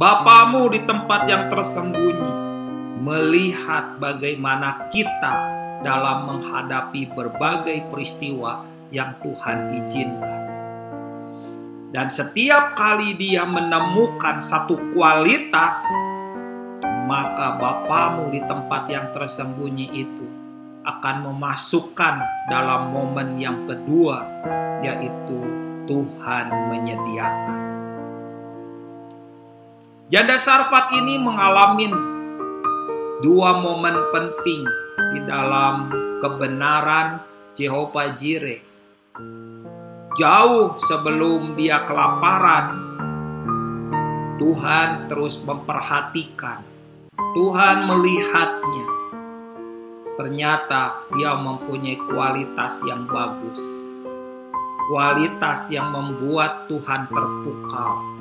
Bapamu di tempat yang tersembunyi melihat bagaimana kita dalam menghadapi berbagai peristiwa yang Tuhan izinkan. Dan setiap kali dia menemukan satu kualitas, maka Bapamu di tempat yang tersembunyi itu akan memasukkan dalam momen yang kedua, yaitu Tuhan menyediakan. Janda Sarfat ini mengalami dua momen penting di dalam kebenaran Jehovah Jireh jauh sebelum dia kelaparan, Tuhan terus memperhatikan. Tuhan melihatnya. Ternyata dia mempunyai kualitas yang bagus. Kualitas yang membuat Tuhan terpukau.